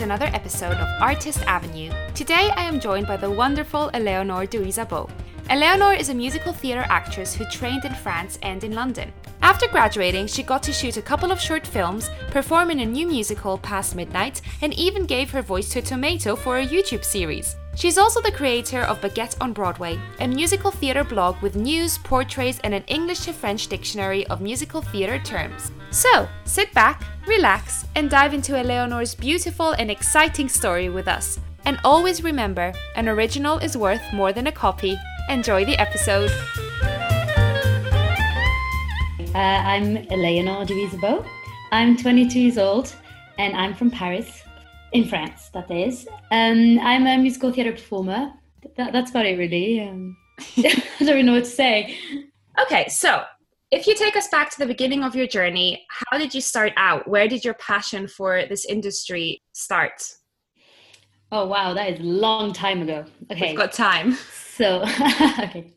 to another episode of Artist Avenue. Today I am joined by the wonderful Eleonore Duisabeau. Eleonore is a musical theatre actress who trained in France and in London. After graduating, she got to shoot a couple of short films, perform in a new musical, Past Midnight, and even gave her voice to Tomato for a YouTube series. She's also the creator of Baguette on Broadway, a musical theatre blog with news, portraits, and an English to French dictionary of musical theatre terms. So, sit back, relax, and dive into Eleonore's beautiful and exciting story with us. And always remember an original is worth more than a copy. Enjoy the episode. Uh, I'm Eleonore Duisabeau. I'm 22 years old and I'm from Paris, in France, that is. Um, I'm a musical theatre performer. That, that's about it, really. Um, I don't even know what to say. Okay, so if you take us back to the beginning of your journey, how did you start out? Where did your passion for this industry start? Oh, wow, that is a long time ago. Okay. We've got time. So, okay.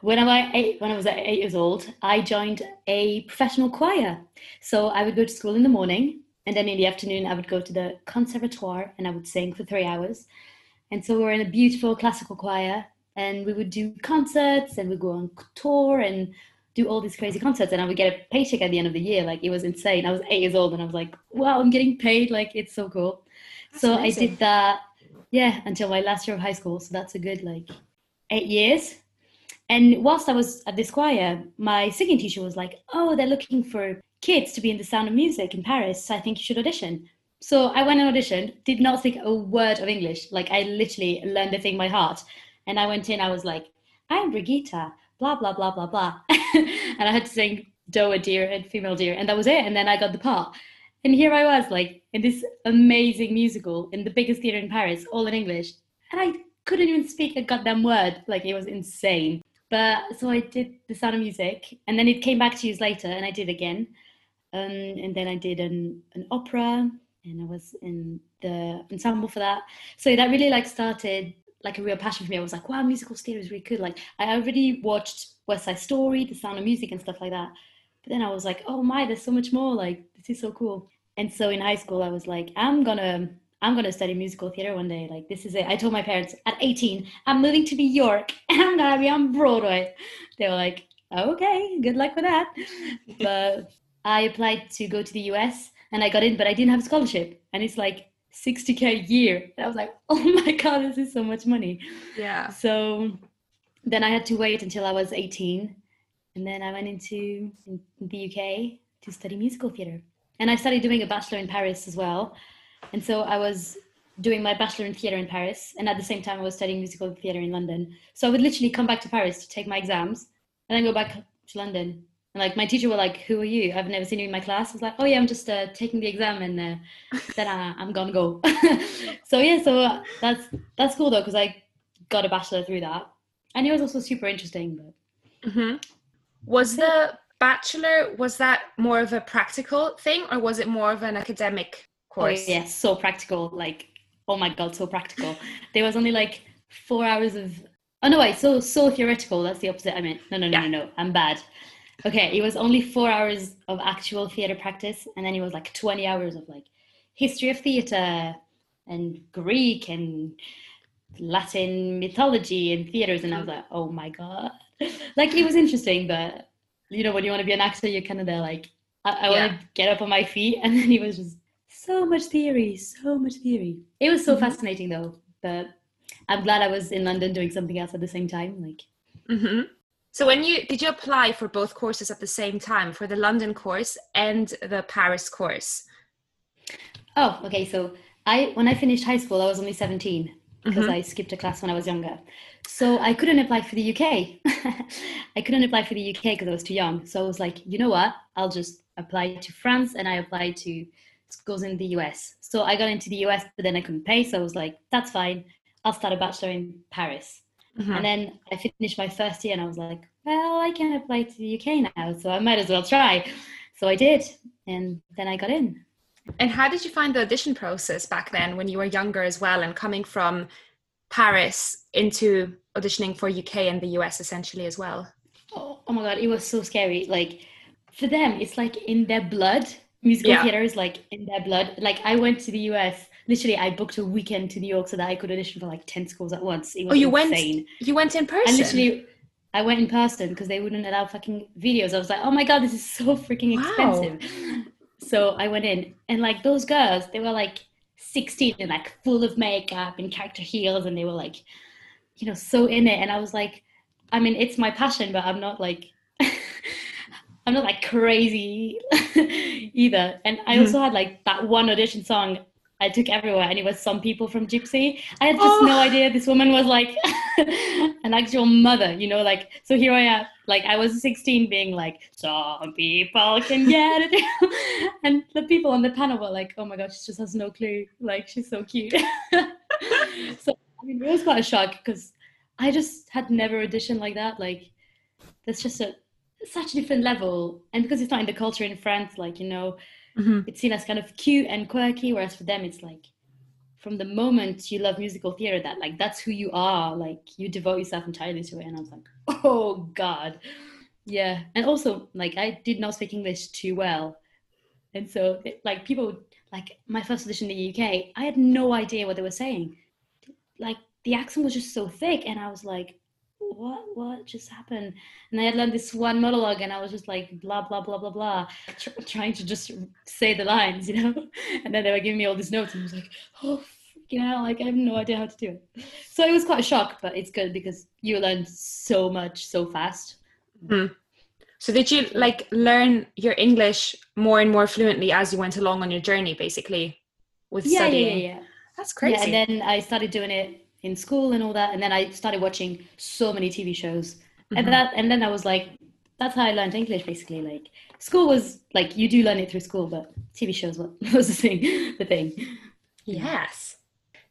When I, was eight, when I was eight years old, I joined a professional choir. So I would go to school in the morning and then in the afternoon, I would go to the conservatoire and I would sing for three hours. And so we were in a beautiful classical choir and we would do concerts and we'd go on tour and do all these crazy concerts. And I would get a paycheck at the end of the year. Like it was insane. I was eight years old and I was like, wow, I'm getting paid. Like it's so cool. That's so amazing. I did that, yeah, until my last year of high school. So that's a good like eight years. And whilst I was at this choir, my singing teacher was like, oh, they're looking for kids to be in the sound of music in Paris. So I think you should audition. So I went and auditioned, did not speak a word of English. Like I literally learned the thing by heart. And I went in, I was like, I'm Brigitta, blah, blah, blah, blah, blah. and I had to sing doe a deer and female deer And that was it. And then I got the part. And here I was, like in this amazing musical in the biggest theater in Paris, all in English. And I couldn't even speak a goddamn word. Like it was insane. But so I did the sound of music. And then it came back to use later and I did again um, and then I did an, an opera and I was in the ensemble for that. So that really like started like a real passion for me. I was like, wow, musical theatre is really cool. Like I already watched West Side Story, The Sound of Music and stuff like that. But then I was like, oh my, there's so much more. Like this is so cool. And so in high school, I was like, I'm gonna I'm gonna study musical theater one day. Like this is it. I told my parents at 18, I'm moving to New York and I'm gonna be on Broadway. They were like, okay, good luck with that. But I applied to go to the US and I got in, but I didn't have a scholarship. And it's like 60K a year. And I was like, oh my God, this is so much money. Yeah. So then I had to wait until I was 18. And then I went into the UK to study musical theatre. And I started doing a bachelor in Paris as well. And so I was doing my bachelor in theatre in Paris. And at the same time, I was studying musical theatre in London. So I would literally come back to Paris to take my exams and then go back to London like my teacher were like, "Who are you? I've never seen you in my class." I was like, "Oh yeah, I'm just uh, taking the exam, and uh, then I, I'm gonna go." so yeah, so that's that's cool though because I got a bachelor through that, and it was also super interesting. But mm-hmm. was the bachelor was that more of a practical thing, or was it more of an academic course? Oh, yeah, so practical. Like, oh my god, so practical. there was only like four hours of. Oh no, wait. So so theoretical. That's the opposite. I mean, no, no, no, yeah. no, no. I'm bad. Okay, it was only four hours of actual theater practice, and then it was like 20 hours of like history of theater and Greek and Latin mythology and theaters. And I was like, oh my God. like it was interesting, but you know, when you want to be an actor, you're kind of there like, I, I yeah. want to get up on my feet. And then it was just so much theory, so much theory. It was so mm-hmm. fascinating though, but I'm glad I was in London doing something else at the same time. Like, mm-hmm. So when you did you apply for both courses at the same time for the London course and the Paris course? Oh, okay. So I when I finished high school, I was only 17 because mm-hmm. I skipped a class when I was younger. So I couldn't apply for the UK. I couldn't apply for the UK because I was too young. So I was like, you know what? I'll just apply to France and I applied to schools in the US. So I got into the US, but then I couldn't pay. So I was like, that's fine. I'll start a bachelor in Paris. Mm-hmm. And then I finished my first year and I was like, well, I can apply to the UK now, so I might as well try. So I did, and then I got in. And how did you find the audition process back then when you were younger as well and coming from Paris into auditioning for UK and the US essentially as well? Oh, oh my God, it was so scary. Like for them, it's like in their blood. Musical yeah. theater is like in their blood. Like I went to the US literally I booked a weekend to New York so that I could audition for like ten schools at once. It was oh, you insane. went. You went in person. And literally, I went in person because they wouldn't allow fucking videos. I was like, oh my god, this is so freaking Wow. expensive. So I went in, and like those girls, they were like 16 and like full of makeup and character heels, and they were like, you know, so in it. And I was like, I mean, it's my passion, but I'm not like. I'm not like crazy either. And I Mhm. also had like that one audition song I took everywhere, and it was some people from Gypsy. I had just Oh. no idea this woman was like an actual mother, you know. Like, so here I am, like I was 16, being like, some people can get it, and the people on the panel were like, oh my god, she just has no clue. Like, she's so cute. so I mean, it was quite a shock because I just had never auditioned like that. Like, that's just a such a different level, and because it's not in the culture in France, like you know Mhm. it's seen as kind of cute and quirky whereas for them it's like from the moment you love musical theater that like that's who you are. Like you devote yourself entirely to it. And i was like oh god. Yeah. And also like i did not speak english too well. And so like people like my first audition in the uk i had no idea what they were saying. Like the accent was just so thick. And i was like what what just happened and i had learned this one monologue and i was just like blah blah blah blah blah tr- trying to just say the lines you know and then they were giving me all these notes and i was like oh you know like i have no idea how to do it so it was quite a shock but it's good because you learn so much so fast Hmm. So did you like learn your English more and more fluently as you went along on your journey, basically, with yeah, yeah studying? yeah yeah That's crazy. Yeah, and then I started doing it in school and all that, and then I started watching so many TV shows, Mhm. and that, and then I was like, that's how I learned English basically. Like school was like you do learn it through school, but TV shows wa- was the thing, the thing. Yes.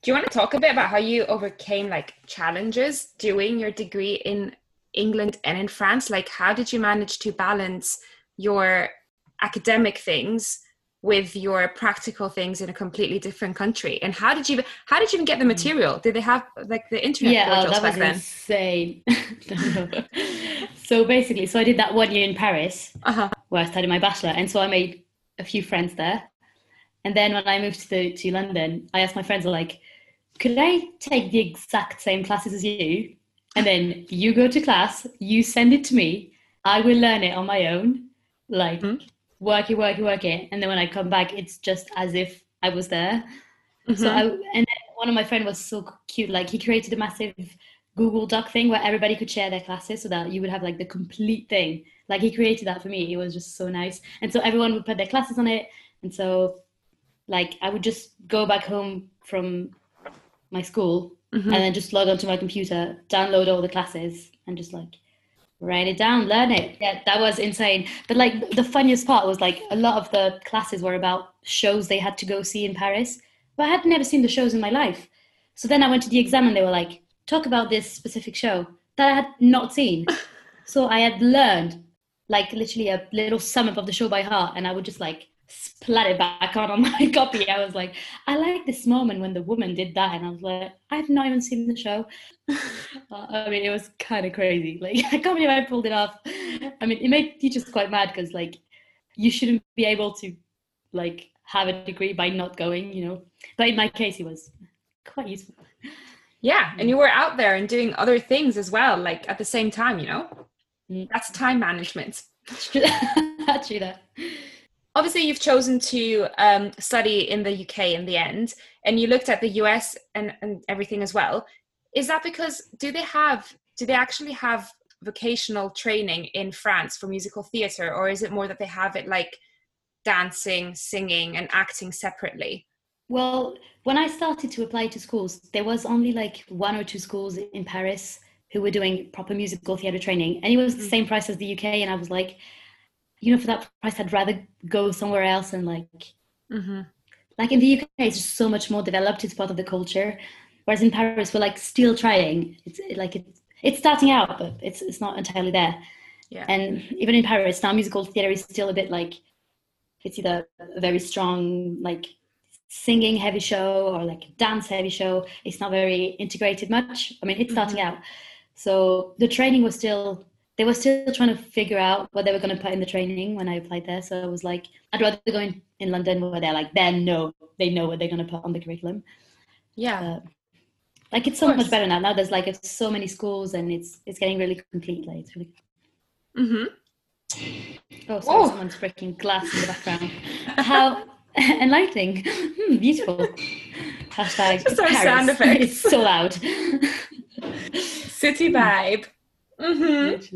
Do you want to talk a bit about how you overcame like challenges doing your degree in England and in France? Like, how did you manage to balance your academic things with your practical things in a completely different country? And how did you how did you even get the material? Did they have like the internet Yeah, oh, that was back then? insane. So basically, so I did that one year in Paris Uh-huh. where I studied my bachelor, and so I made a few friends there. And then when I moved to the, to London, I asked my friends like, could I take the exact same classes as you? And then you go to class, you send it to me, I will learn it on my own, like Mhm. Work it, work it, work it. And then when I come back, it's just as if I was there. So Mhm. I and then one of my friend was so cute. Like he created a massive Google Doc thing where everybody could share their classes, so that you would have like the complete thing. Like he created that for me. It was just so nice, and so everyone would put their classes on it. And so, like I would just go back home from my school Mhm. and then just log onto my computer, download all the classes, and just like write it down, learn it. Yeah, that was insane. But like the funniest part was like a lot of the classes were about shows they had to go see in Paris. But I had never seen the shows in my life. So then I went to the exam and they were like, talk about this specific show that I had not seen. so I had learned like literally a little sum up of the show by heart and I would just like splat it back on on my copy. I was like, I like this moment when the woman did that, and I was like, I've not even seen the show. Uh, I mean, it was kind of crazy. Like, I can't believe I pulled it off. I mean, it made teachers quite mad because, like, you shouldn't be able to, like, have a degree by not going, you know. But in my case, it was quite useful. Yeah, and you were out there and doing other things as well, like at the same time, you know? Mm. That's time management. Actually, that. Obviously, you've chosen to um, study in the UK in the end, and you looked at the US and, and everything as well. Is that because do they have, do they actually have vocational training in France for musical theatre, or is it more that they have it like dancing, singing, and acting separately? Well, when I started to apply to schools, there was only like one or two schools in Paris who were doing proper musical theatre training, and it was the Mm. same price as the UK. And I was like, you know, for that price, I'd rather go somewhere else and like, Mm-hmm. like in the UK, it's just so much more developed. It's part of the culture, whereas in Paris, we're like still trying. It's like it's it's starting out, but it's it's not entirely there. Yeah. And even in Paris, now musical theatre is still a bit like it's either a very strong like singing heavy show or like dance heavy show. It's not very integrated much. I mean, it's starting out. So the training was still they were still trying to figure out what they were going to put in the training when I applied there. So I was like, I'd rather go in, in London where they're like, then no, they know what they're going to put on the curriculum. Yeah. Uh, like it's so much better now. Now there's like so many schools and it's it's getting really complete. Like it's really. Mm-hmm. Oh, sorry, someone's breaking glass in the background. How enlightening, hmm, beautiful. Hashtag Just our sound effects. It's so loud. City vibe. Mm-hmm.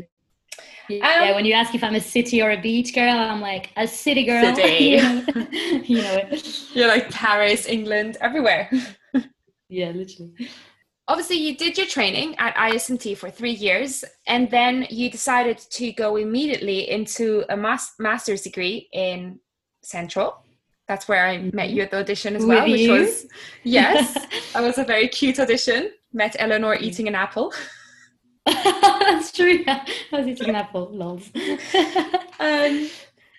Yeah, um, when you ask if I'm a city or a beach girl, I'm like a city girl. City. you, know, you know it. You're like Paris, England, everywhere. yeah, literally. Obviously, you did your training at ISMT for three years, and then you decided to go immediately into a mas- master's degree in Central. That's where I met mm-hmm. you at the audition as well, With which you? was yes, that was a very cute audition. Met Eleonore eating an apple. That's true. I was eating an apple. Lols. um,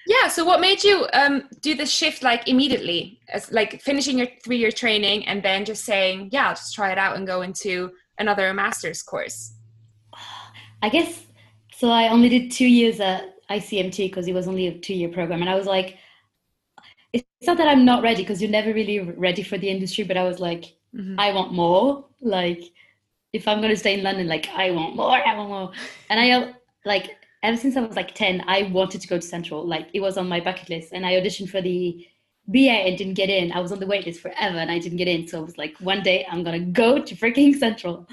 yeah. So, what made you um, do the shift like immediately, as like finishing your three-year training and then just saying, "Yeah, I'll just try it out and go into another master's course"? I guess so. I only did two years at ICMT because it was only a two-year program, and I was like, it's not that I'm not ready because you're never really ready for the industry, but I was like, mm-hmm. I want more. Like if I'm gonna stay in London, like I want more, I want more. And I like ever since I was like 10, I wanted to go to Central. Like it was on my bucket list. And I auditioned for the BA and didn't get in. I was on the wait list forever and I didn't get in. So I was like, one day I'm gonna go to freaking Central.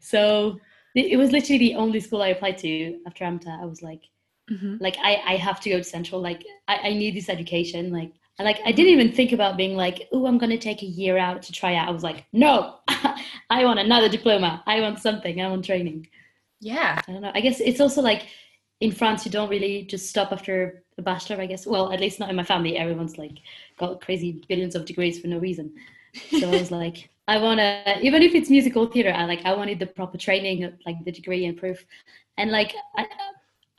So it was literally the only school I applied to after AMTA. I was like, mm-hmm. like I, I have to go to Central. Like I, I need this education. Like like I didn't even think about being like, oh, I'm gonna take a year out to try out. I was like, no, I want another diploma. I want something. I want training. Yeah. I don't know. I guess it's also like in France, you don't really just stop after a bachelor. I guess. Well, at least not in my family. Everyone's like got crazy billions of degrees for no reason. So I was like, I want to, even if it's musical theater, I like, I wanted the proper training, like the degree and proof. And like, I,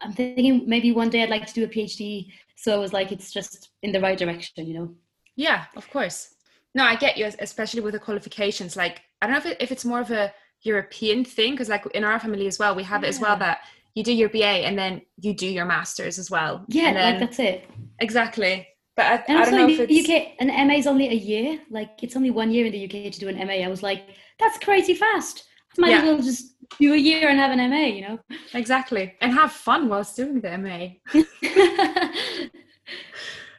I'm thinking maybe one day I'd like to do a PhD. So it was like, it's just in the right direction, you know? Yeah, of course. No, I get you, especially with the qualifications. Like, I don't know if, it, if it's more of a European thing, because like in our family as well, we have yeah. it as well that you do your BA and then you do your masters as well. Yeah, then, like that's it. Exactly. But I, and I don't know if it's... the UK, an MA is only a year. Like it's only one year in the UK to do an MA. I was like, that's crazy fast. Might yeah. as well just do a year and have an MA, you know? Exactly. And have fun whilst doing the MA.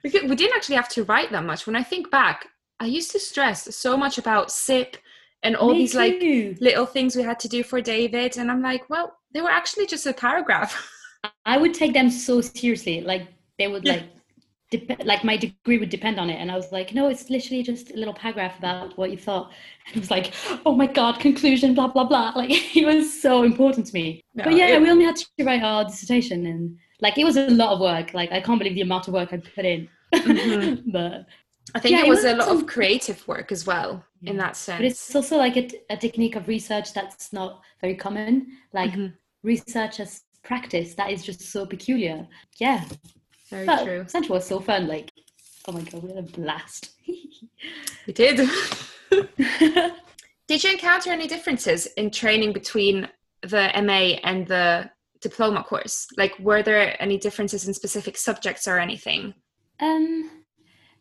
we didn't actually have to write that much. When I think back, I used to stress so much about SIP and all Me these too. like little things we had to do for David. And I'm like, well, they were actually just a paragraph. I would take them so seriously. Like they would like dep- like my degree would depend on it. And I was like, no, it's literally just a little paragraph about what you thought. And it was like, oh my God, conclusion, blah, blah, blah. Like it was so important to me. No, but yeah, it, we only had to write our dissertation and like it was a lot of work. Like I can't believe the amount of work I put in. Mm-hmm. but I think yeah, it was, it was a lot some... of creative work as well yeah. in that sense. But it's also like a, a, technique of research that's not very common. Like mm-hmm. research as practice that is just so peculiar. Yeah. Very but true. Central was so fun. Like, oh my god, we had a blast. we did. did you encounter any differences in training between the MA and the diploma course? Like, were there any differences in specific subjects or anything? Um,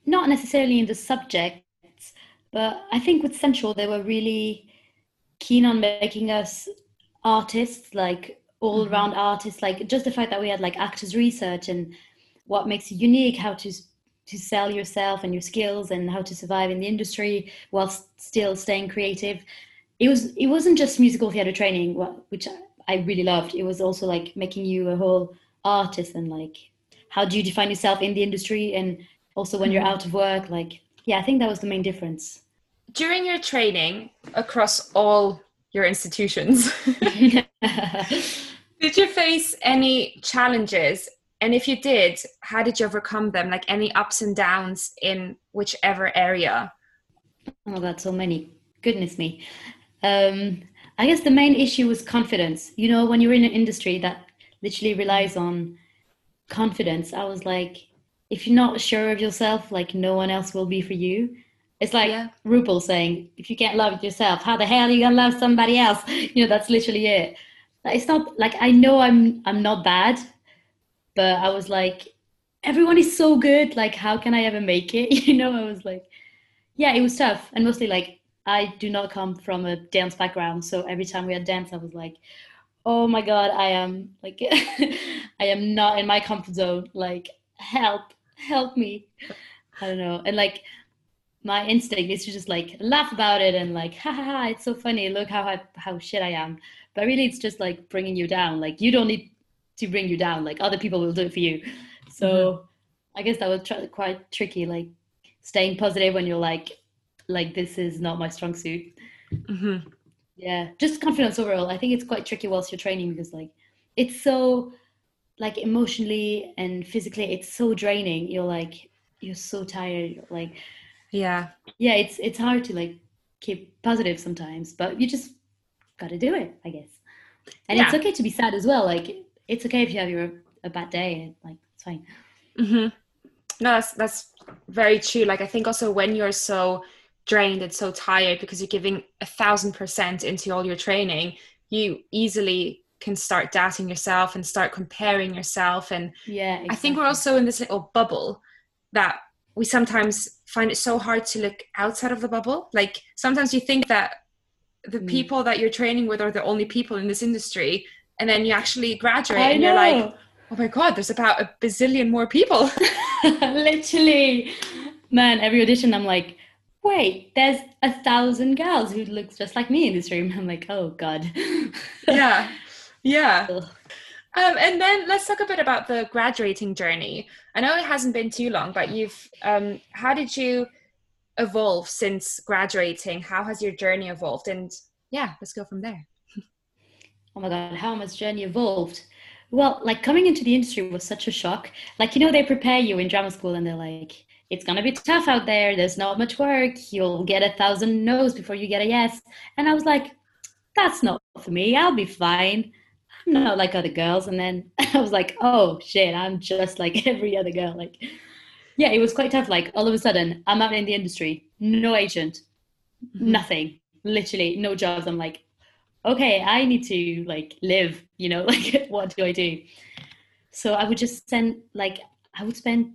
not necessarily in the subjects, but I think with Central they were really keen on making us artists, like all round mm-hmm. artists. Like just the fact that we had like actors research and what makes you unique, how to to sell yourself and your skills and how to survive in the industry whilst still staying creative. It was it wasn't just musical theater training, which I really loved. It was also like making you a whole artist and like how do you define yourself in the industry and also when you're mm-hmm. out of work like yeah i think that was the main difference during your training across all your institutions did you face any challenges and if you did how did you overcome them like any ups and downs in whichever area oh god so many goodness me um i guess the main issue was confidence you know when you're in an industry that literally relies on confidence i was like if you're not sure of yourself, like no one else will be for you. It's like yeah. RuPaul saying, if you can't love yourself, how the hell are you gonna love somebody else? You know, that's literally it. it's not like I know I'm I'm not bad, but I was like, everyone is so good. Like, how can I ever make it? You know, I was like, yeah, it was tough, and mostly like I do not come from a dance background, so every time we had dance, I was like, oh my god, I am like, I am not in my comfort zone. Like, help, help me. I don't know, and like my instinct is to just like laugh about it and like ha ha ha it's so funny look how I, how shit i am but really it's just like bringing you down like you don't need to bring you down like other people will do it for you so mm-hmm. i guess that was tr- quite tricky like staying positive when you're like like this is not my strong suit mm-hmm. yeah just confidence overall i think it's quite tricky whilst you're training because like it's so like emotionally and physically it's so draining you're like you're so tired you're like yeah yeah it's it's hard to like keep positive sometimes but you just got to do it i guess and yeah. it's okay to be sad as well like it's okay if you have your a bad day like it's fine mm-hmm. no that's that's very true like i think also when you're so drained and so tired because you're giving a thousand percent into all your training you easily can start doubting yourself and start comparing yourself and yeah exactly. i think we're also in this little bubble that we sometimes find it so hard to look outside of the bubble. Like sometimes you think that the mm. people that you're training with are the only people in this industry, and then you actually graduate I and know. you're like, oh my god, there's about a bazillion more people. Literally, man. Every audition, I'm like, wait, there's a thousand girls who looks just like me in this room. I'm like, oh god. yeah, yeah. Um, and then let's talk a bit about the graduating journey. I know it hasn't been too long, but you've um, how did you evolve since graduating? How has your journey evolved? And yeah, let's go from there. Oh my god, how has journey evolved? Well, like coming into the industry was such a shock. Like you know, they prepare you in drama school, and they're like, "It's gonna be tough out there. There's not much work. You'll get a thousand no's before you get a yes." And I was like, "That's not for me. I'll be fine." I'm not like other girls. And then I was like, oh shit, I'm just like every other girl. Like, yeah, it was quite tough. Like all of a sudden, I'm out in the industry, no agent, mm-hmm. nothing, literally no jobs. I'm like, okay, I need to like live. You know, like what do I do? So I would just send like I would spend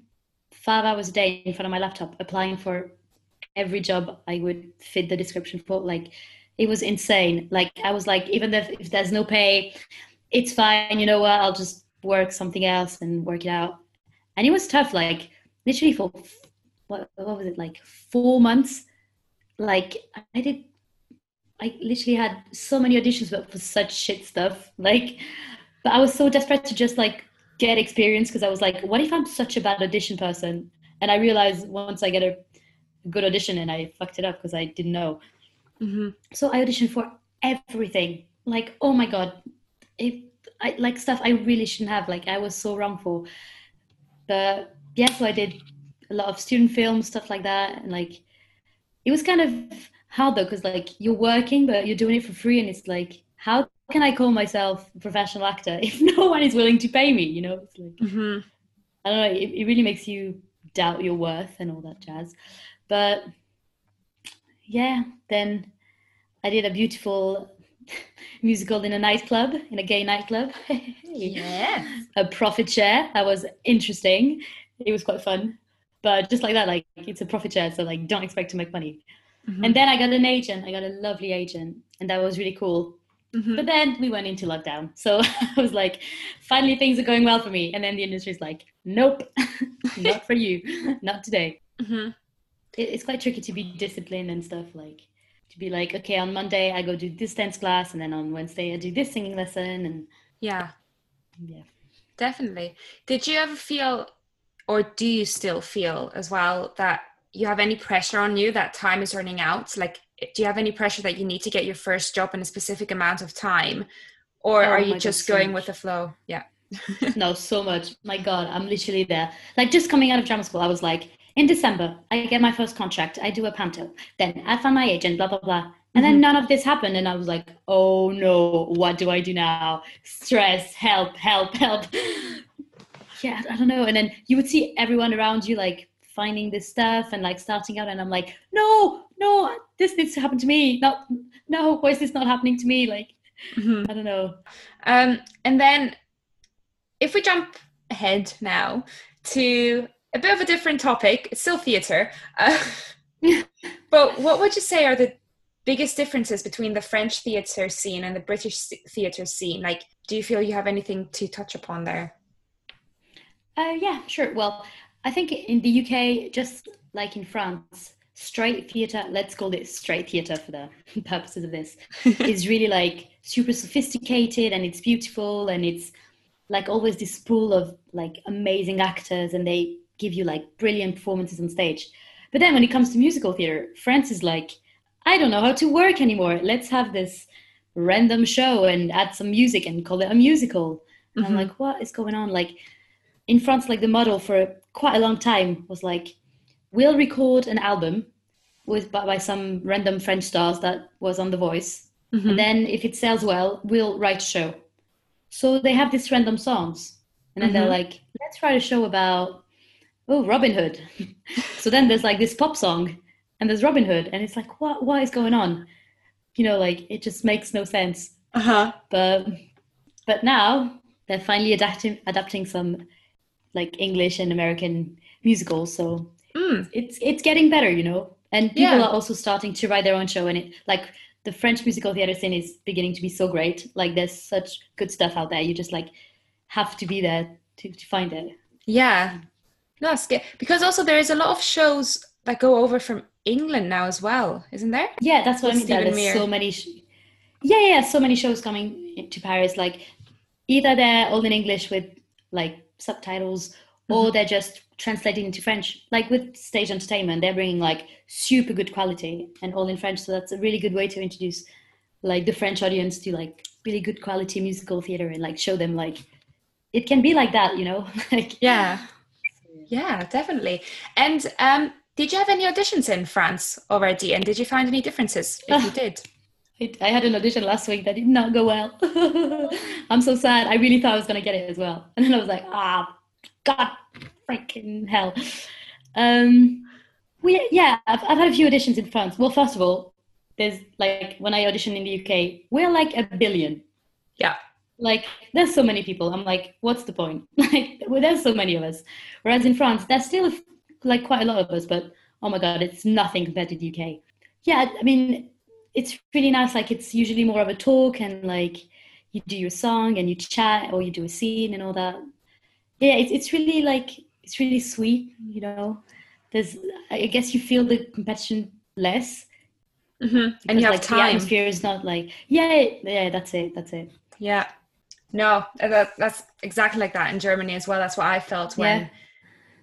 five hours a day in front of my laptop applying for every job I would fit the description for. Like it was insane. Like I was like, even if, if there's no pay, it's fine. You know what? I'll just work something else and work it out. And it was tough. Like literally for what, what was it like four months? Like I did. I literally had so many auditions, but for such shit stuff. Like, but I was so desperate to just like get experience because I was like, what if I'm such a bad audition person? And I realized once I get a good audition and I fucked it up because I didn't know. Mm-hmm. So I auditioned for everything. Like, oh my god, if I, like stuff I really shouldn't have. Like I was so wrong for. But yeah, so I did a lot of student films, stuff like that, and like it was kind of hard though, because like you're working, but you're doing it for free, and it's like how can I call myself a professional actor if no one is willing to pay me? You know, it's like mm-hmm. I don't know. It, it really makes you doubt your worth and all that jazz. But yeah, then I did a beautiful musical in a nightclub, in a gay nightclub. yeah. A profit share. That was interesting. It was quite fun. But just like that, like it's a profit share, so like don't expect to make money. Mm-hmm. And then I got an agent. I got a lovely agent, and that was really cool. Mm-hmm. But then we went into lockdown. So I was like, finally things are going well for me. And then the industry's like, nope, not for you, not today. Mm-hmm. It, it's quite tricky to be disciplined and stuff. Like, to be like, okay, on Monday I go do this dance class, and then on Wednesday I do this singing lesson, and yeah, yeah, definitely. Did you ever feel, or do you still feel as well that you have any pressure on you that time is running out? Like, do you have any pressure that you need to get your first job in a specific amount of time, or oh are you just God, going so with the flow? Yeah. no, so much. My God, I'm literally there. Like just coming out of drama school, I was like, in December, I get my first contract. I do a panto. Then I find my agent, blah, blah, blah. And then mm-hmm. none of this happened. And I was like, oh no, what do I do now? Stress, help, help, help. yeah, I don't know. And then you would see everyone around you like finding this stuff and like starting out. And I'm like, no, no, this needs to happen to me. No, no, why is this not happening to me? Like, mm-hmm. I don't know. Um, and then if we jump ahead now to a bit of a different topic, it's still theatre. Uh, but what would you say are the biggest differences between the French theatre scene and the British theatre scene? Like, do you feel you have anything to touch upon there? Uh, yeah, sure. Well, I think in the UK, just like in France, straight theatre, let's call it straight theatre for the purposes of this, is really like super sophisticated and it's beautiful and it's like always this pool of like amazing actors and they give you like brilliant performances on stage. But then when it comes to musical theatre, France is like, I don't know how to work anymore. Let's have this random show and add some music and call it a musical. And mm-hmm. I'm like, what is going on? Like in France, like the model for quite a long time was like, we'll record an album with by, by some random French stars that was on The Voice. Mm-hmm. And then if it sells well, we'll write a show. So they have these random songs. And then mm-hmm. they're like, let's write a show about, oh, Robin Hood. so then there's like this pop song and there's Robin Hood. And it's like, what, what is going on? You know, like it just makes no sense. Uh-huh. But, but now they're finally adapting, adapting some like English and American musicals. So mm. it's, it's getting better, you know? And people yeah. are also starting to write their own show and it like the French musical theater scene is beginning to be so great. Like there's such good stuff out there. You just like have to be there to, to find it. Yeah. No, good. because also there is a lot of shows that go over from England now as well, isn't there? Yeah, that's what With I mean. Yeah, there's so many. Sh- yeah, yeah, so many shows coming to Paris. Like either they're all in English with like subtitles, mm-hmm. or they're just translated into French. Like with stage entertainment, they're bringing like super good quality and all in French. So that's a really good way to introduce like the French audience to like really good quality musical theater and like show them like it can be like that, you know? like yeah, yeah, definitely. And um, did you have any auditions in France already? And did you find any differences if you did? I had an audition last week that did not go well. I'm so sad. I really thought I was going to get it as well. And then I was like, ah, God freaking hell. Um, we yeah, I've, I've had a few auditions in France. Well, first of all, there's like when I audition in the UK, we're like a billion. Yeah. Like there's so many people. I'm like, what's the point? Like well, there's so many of us. Whereas in France, there's still like quite a lot of us, but oh my god, it's nothing compared to the UK. Yeah, I mean, it's really nice. Like it's usually more of a talk and like you do your song and you chat or you do a scene and all that. Yeah, it's it's really like it's really sweet, you know. There's, I guess, you feel the competition less, mm-hmm. and you have like, time. The atmosphere is not like, yeah, yeah, that's it, that's it. Yeah, no, that, that's exactly like that in Germany as well. That's what I felt when. Yeah.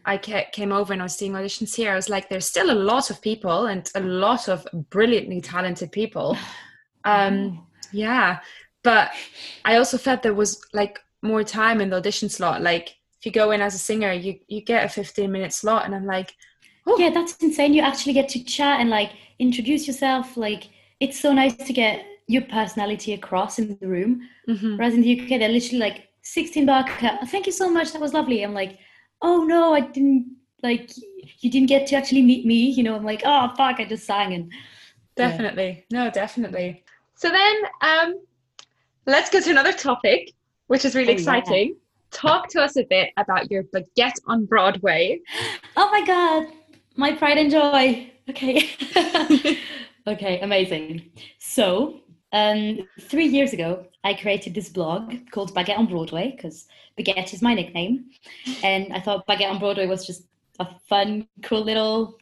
I came over and I was seeing auditions here. I was like, there's still a lot of people and a lot of brilliantly talented people. Um, yeah, but I also felt there was like more time in the audition slot. Like if you go in as a singer, you you get a 15 minute slot, and I'm like, oh. yeah, that's insane. You actually get to chat and like introduce yourself. Like it's so nice to get your personality across in the room. Mm-hmm. Whereas in the UK, they're literally like 16 bucks. Thank you so much. That was lovely. I'm like, oh no, I didn't like you didn't get to actually meet me. You know, I'm like, oh fuck, I just sang and definitely yeah. no, definitely. So then, um, let's go to another topic, which is really oh, exciting. Yeah talk to us a bit about your baguette on Broadway. Oh my God, my pride and joy. Okay. okay, amazing. So, um, three years ago, I created this blog called Baguette on Broadway because Baguette is my nickname. And I thought Baguette on Broadway was just a fun, cool little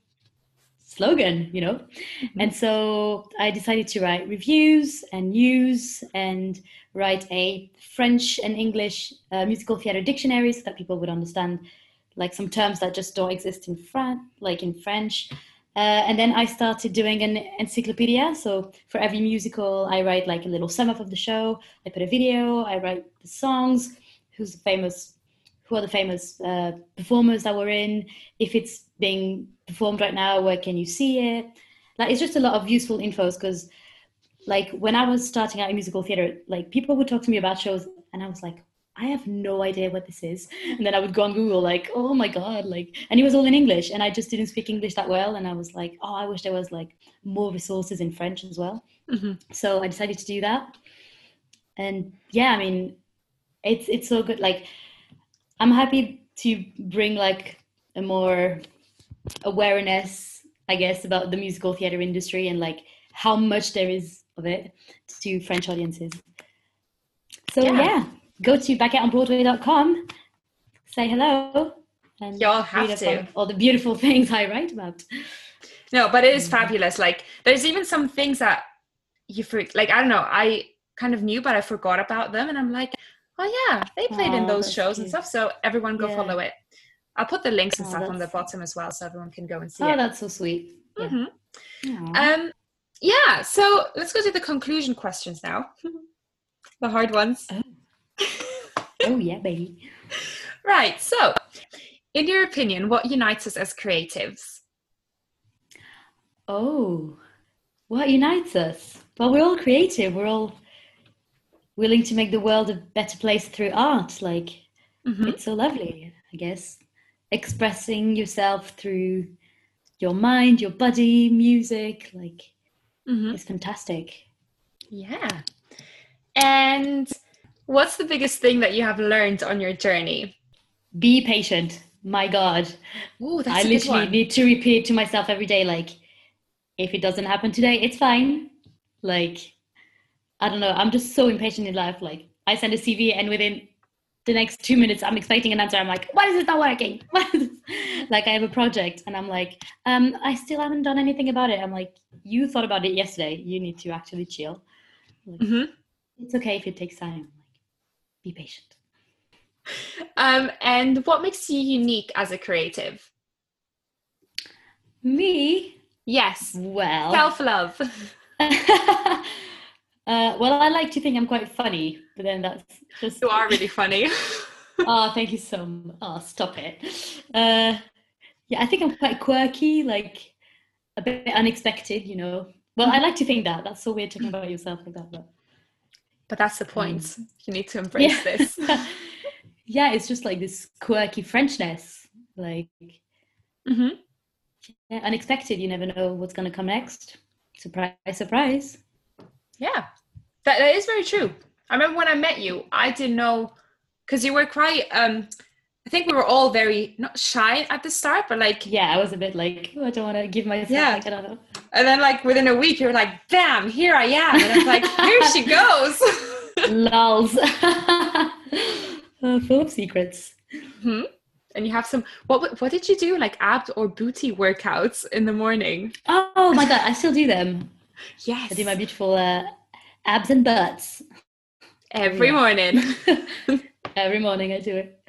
slogan, you know? Mm-hmm. And so I decided to write reviews and news and write a French and English uh, musical theater dictionary so that people would understand like some terms that just don't exist in France, like in French. Uh, and then I started doing an encyclopedia. So for every musical, I write like a little sum up of the show. I put a video. I write the songs. Who's the famous? Who are the famous uh, performers that were in? If it's being performed right now, where can you see it? Like it's just a lot of useful infos because like when I was starting out in musical theater, like people would talk to me about shows and I was like, I have no idea what this is. And then I would go on Google, like, oh my God, like, and it was all in English. And I just didn't speak English that well. And I was like, oh, I wish there was like more resources in French as well. Mm-hmm. So I decided to do that. and yeah, I mean, it's it's so good. Like, I'm happy to bring like a more awareness, I guess, about the musical theater industry and like how much there is of it to French audiences. So yeah, yeah go to baguetteonbroadway.com, say hello, and y'all have to all the beautiful things I write about. No, but it is fabulous. Like, there's even some things that you for like I don't know. I kind of knew, but I forgot about them, and I'm like, oh yeah, they played oh, in those shows cute. and stuff. So everyone go yeah. follow it. I'll put the links and oh, stuff on the bottom as well, so everyone can go and see oh, it. Oh, that's so sweet. Yeah. Mm-hmm. Um, yeah. So let's go to the conclusion questions now. the hard ones. Oh. Oh yeah, baby. right. So, in your opinion, what unites us as creatives? Oh, what unites us? Well, we're all creative. We're all willing to make the world a better place through art. Like, mm-hmm. it's so lovely, I guess. Expressing yourself through your mind, your body, music, like, mm-hmm. it's fantastic. Yeah. And what's the biggest thing that you have learned on your journey? Be patient. My God. Ooh, I literally need to repeat to myself every day, like, if it doesn't happen today, it's fine. Like, I don't know. I'm just so impatient in life. Like, I send a CV and within the next two minutes, I'm expecting an answer. I'm like, why is this not working? like, I have a project and I'm like, um, I still haven't done anything about it. I'm like, you thought about it yesterday. You need to actually chill. Like, mm-hmm. It's okay if it takes time. Be patient. Um, and what makes you unique as a creative? Me? Yes. Well, self love. uh, well, I like to think I'm quite funny, but then that's just. You are really funny. oh, thank you so much. Oh, stop it. Uh, yeah, I think I'm quite quirky, like a bit unexpected, you know. Well, I like to think that. That's so weird talking about yourself like that, but. But that's the point. Um, you need to embrace yeah. this. yeah, it's just like this quirky Frenchness, like. Mm-hmm yeah, unexpected. You never know what's going to come next. Surprise, surprise. Yeah, that, that is very true. I remember when I met you, I didn't know because you were quite. um I think we were all very not shy at the start, but like yeah, I was a bit like oh, I don't want to give myself. Yeah, like, I don't know. And then like within a week, you're like, "Bam, here I am," and I'm like, "Here she goes." Lulz. oh, full of secrets. Hmm and you have some what what did you do? Like abs or booty workouts in the morning? Oh my god i still do them. Yes. I do my beautiful uh, abs and butts. Every morning. Every morning i do it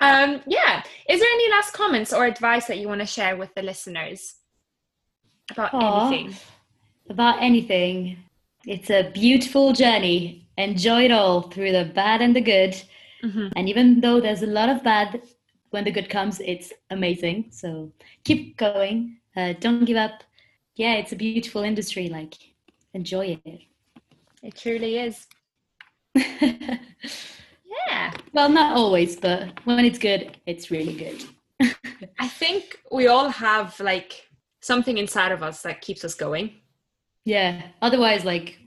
um yeah is there any last comments or advice that you want to share with the listeners about Aww, anything about anything it's a beautiful journey enjoy it all through the bad and the good Mm-hmm. And even though there's a lot of bad, when the good comes, it's amazing. So keep going. Uh, don't give up. Yeah, it's a beautiful industry. Like, enjoy it. It truly is. yeah. Well, not always, but when it's good, it's really good. I think we all have like something inside of us that keeps us going. Yeah. Otherwise, like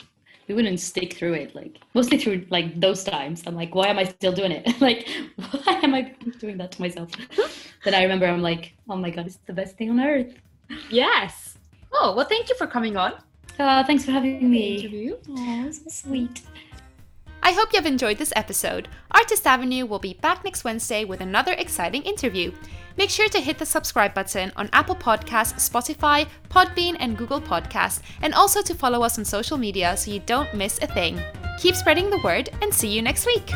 we wouldn't stick through it like mostly through like those times. I'm like why am i still doing it? Like why am i doing that to myself? Then i remember i'm like oh my god it's the best thing on earth. Yes. Oh well thank you for coming on. Uh, thanks for having me. Interview oh so sweet I hope you have enjoyed this episode. Artist Avenue will be back next Wednesday with another exciting interview. Make sure to hit the subscribe button on Apple Podcasts, Spotify, Podbean, and Google Podcasts, and also to follow us on social media so you don't miss a thing. Keep spreading the word and see you next week.